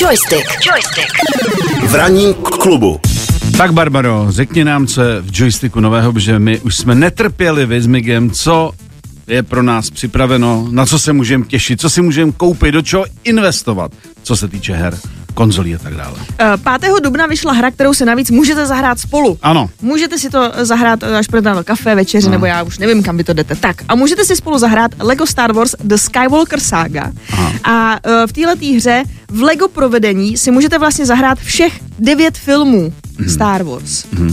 Joystick. Joystick. V ranním k- klubu. Tak Barbaro, řekni nám, co je v joysticku nového, protože my už jsme netrpěli s Migem, co je pro nás připraveno, na co se můžeme těšit, co si můžeme koupit, do čeho investovat, co se týče her, konzolí a tak dále. Eh, 5. dubna vyšla hra, kterou se navíc můžete zahrát spolu. Ano, Můžete si to zahrát, eh, až budete na kafe, večeři, No. nebo já už nevím, kam vy to jdete. Tak, a můžete si spolu zahrát Lego Star Wars The Skywalker Saga. Aha. A uh, v této hře v Lego provedení si můžete vlastně zahrát všech devět filmů Mhm. Star Wars. Uh,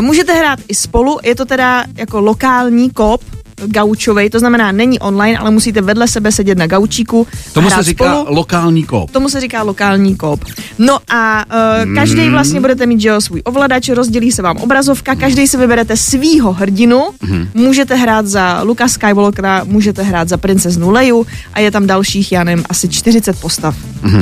můžete hrát i spolu, je to teda jako lokální kop, gaučovej, to znamená není online, ale musíte vedle sebe sedět na gaučíku. tomu hrát se říká spolu. lokální kop. Tomu se říká lokální kop. No a uh, každý Mm. vlastně budete mít že jo, svůj ovladač, rozdělí se vám obrazovka, každý si vyberete svýho hrdinu, Mhm. můžete hrát za Luka Skywalkera, můžete hrát za princeznu Leju a je tam dalších, já nevím, asi 40 postav, uh,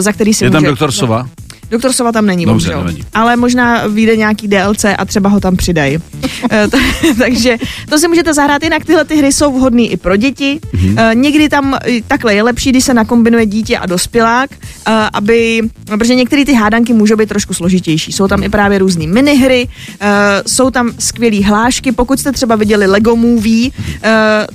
za který si. Je tam může... doktor Sova? Doktor Sova tam není, Dobře, bohužel. nevadí. Ale možná vyjde nějaký DLC a třeba ho tam přidají. Eh, Takže to si můžete zahrát, jinak tyhle ty hry jsou vhodné i pro děti. Mhm. Eh, Někdy tam eh, takhle je lepší, když se nakombinuje dítě a dospělák, aby, no, protože některé ty hádanky můžou být trošku složitější. Jsou tam i právě různé minihry, jsou tam skvělé hlášky. Pokud jste třeba viděli Lego Movie,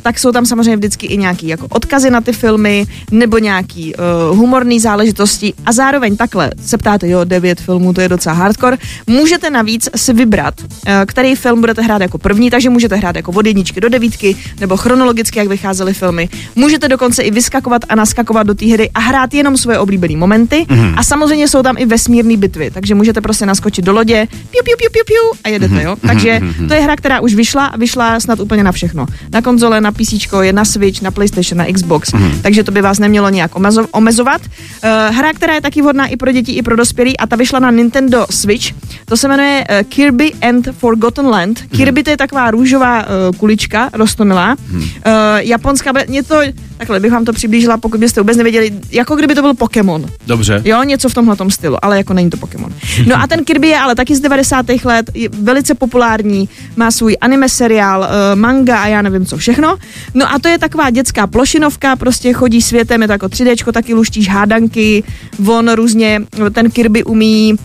tak jsou tam samozřejmě vždycky i nějaký jako odkazy na ty filmy nebo nějaký uh, humorný záležitosti a zároveň takhle se ptáte, jo, devět filmů, to je docela hardcore. Můžete navíc si vybrat, uh, který film budete hrát jako první, takže můžete hrát jako od jedničky do devítky nebo chronologicky, jak vycházely filmy. Můžete dokonce i vyskakovat a naskakovat do té hry a hrát jenom svoje oblíbené momenty. Mm-hmm. A samozřejmě jsou tam i vesmírné bitvy, takže můžete prostě naskočit do lodě, piu, piu, piu, piu, piu, a jedete, jo. Takže to je hra, která už vyšla a vyšla snad úplně na všechno. Na konzole, na PC, je na Switch, na PlayStation, na Xbox, takže to by vás nemělo nějak omezo- omezovat. Uh, hra, která je taky vhodná i pro děti, i pro dospělí a ta vyšla na Nintendo Switch. To se jmenuje uh, Kirby and Forgotten Land. Kirby to je taková růžová uh, kulička, rostomilá. Uh, japonská, mě to, takhle bych vám to přiblížila, pokud byste vůbec nevěděli, jako kdyby to byl Pokémon. Dobře. Jo, něco v tomhle stylu, ale jako není to Pokémon. No a ten Kirby je ale taky z 90. let, je velice populární, má svůj anime seriál, uh, manga a já nevím co všechno. No a to je taková dětská plošinovka, prostě chodí světem, je to jako 3D, taky luštíš hádanky, on různě, ten Kirby umí uh,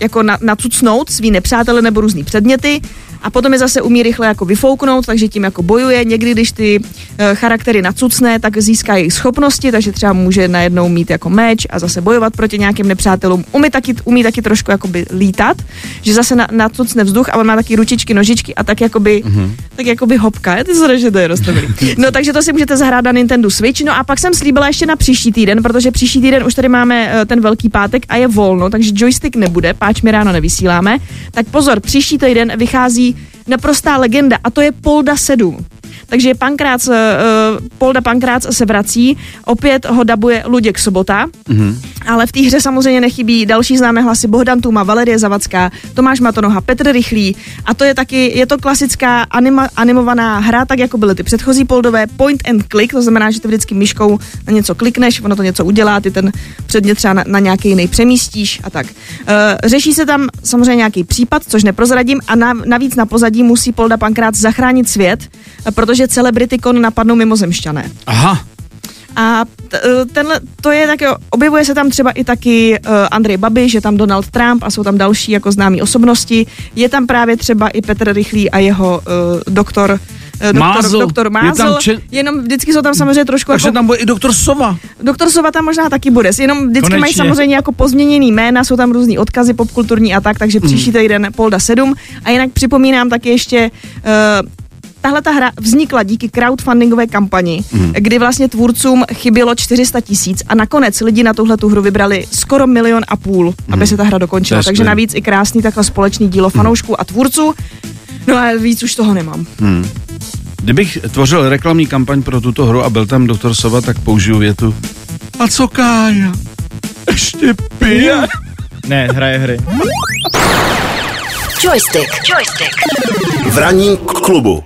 jako na, nacucnout svý nepřátele nebo různý předměty a potom je zase umí rychle jako vyfouknout, takže tím jako bojuje. Někdy, když ty uh, charaktery nacucne, tak získá jejich schopnosti, takže třeba může najednou mít jako meč a zase bojovat proti nějakým nepřátelům. Umí taky, umí taky trošku jakoby lítat, že zase na, nacucne vzduch a on má taky ručičky, nožičky a tak jakoby, mm-hmm. tak jakoby hopka. Je to že to je roztomilý. No takže to si můžete zahrát na Nintendo Switch. No a pak jsem slíbila ještě na příští týden, protože příští týden už tady máme uh, ten velký pátek a je volno, takže joystick nebude, páč mi ráno nevysíláme. Tak pozor, příští týden vychází naprostá legenda a to je Polda 7. Takže Pankrác, uh, Polda Pankrác se vrací, opět ho dabuje Luděk Sobota, mm-hmm. ale v té hře samozřejmě nechybí další známé hlasy Bohdan Tuma, Valerie Zavacká, Tomáš Matonoha, Petr Rychlý a to je taky, je to klasická anima, animovaná hra, tak jako byly ty předchozí Poldové, point and click, to znamená, že ty vždycky myškou na něco klikneš, ono to něco udělá, ty ten předmět třeba na, na nějaký jiný přemístíš a tak. Uh, řeší se tam samozřejmě nějaký případ, což neprozradím a na, navíc na pozadí musí Polda Pankrác zachránit svět, protože celebrity kon napadnou mimozemšťané. Aha, A t- eh, tenhle, to je tak, jo, objevuje se tam třeba i taky uh, Andrej Babiš, je tam Donald Trump a jsou tam další jako známí osobnosti. Je tam právě třeba i Petr Rychlý a jeho uh, doktor Doktor, Mázl. doktor Je Mázl, tam če- jenom vždycky jsou tam samozřejmě trošku takže jako, tam bude i doktor Sova. Doktor Sova tam možná taky bude, jenom vždycky Konečně. mají samozřejmě jako pozměněný jména, jsou tam různý odkazy popkulturní a tak, takže Hmm. příští týden Polda 7 a jinak připomínám taky ještě uh, Tahle ta hra vznikla díky crowdfundingové kampani, Hmm. kdy vlastně tvůrcům chybělo 400 tisíc a nakonec lidi na tuhle tu hru vybrali skoro milion a půl, aby se ta hra dokončila. je Takže navíc i krásný takhle společný dílo fanoušků a tvůrců. No a víc už toho nemám. Kdybych tvořil reklamní kampaň pro tuto hru a byl tam doktor Sova, tak použiju větu. A co Kája? Ještě pije? Ne, hraje hry. Joystick. Joystick. V ranním k- klubu.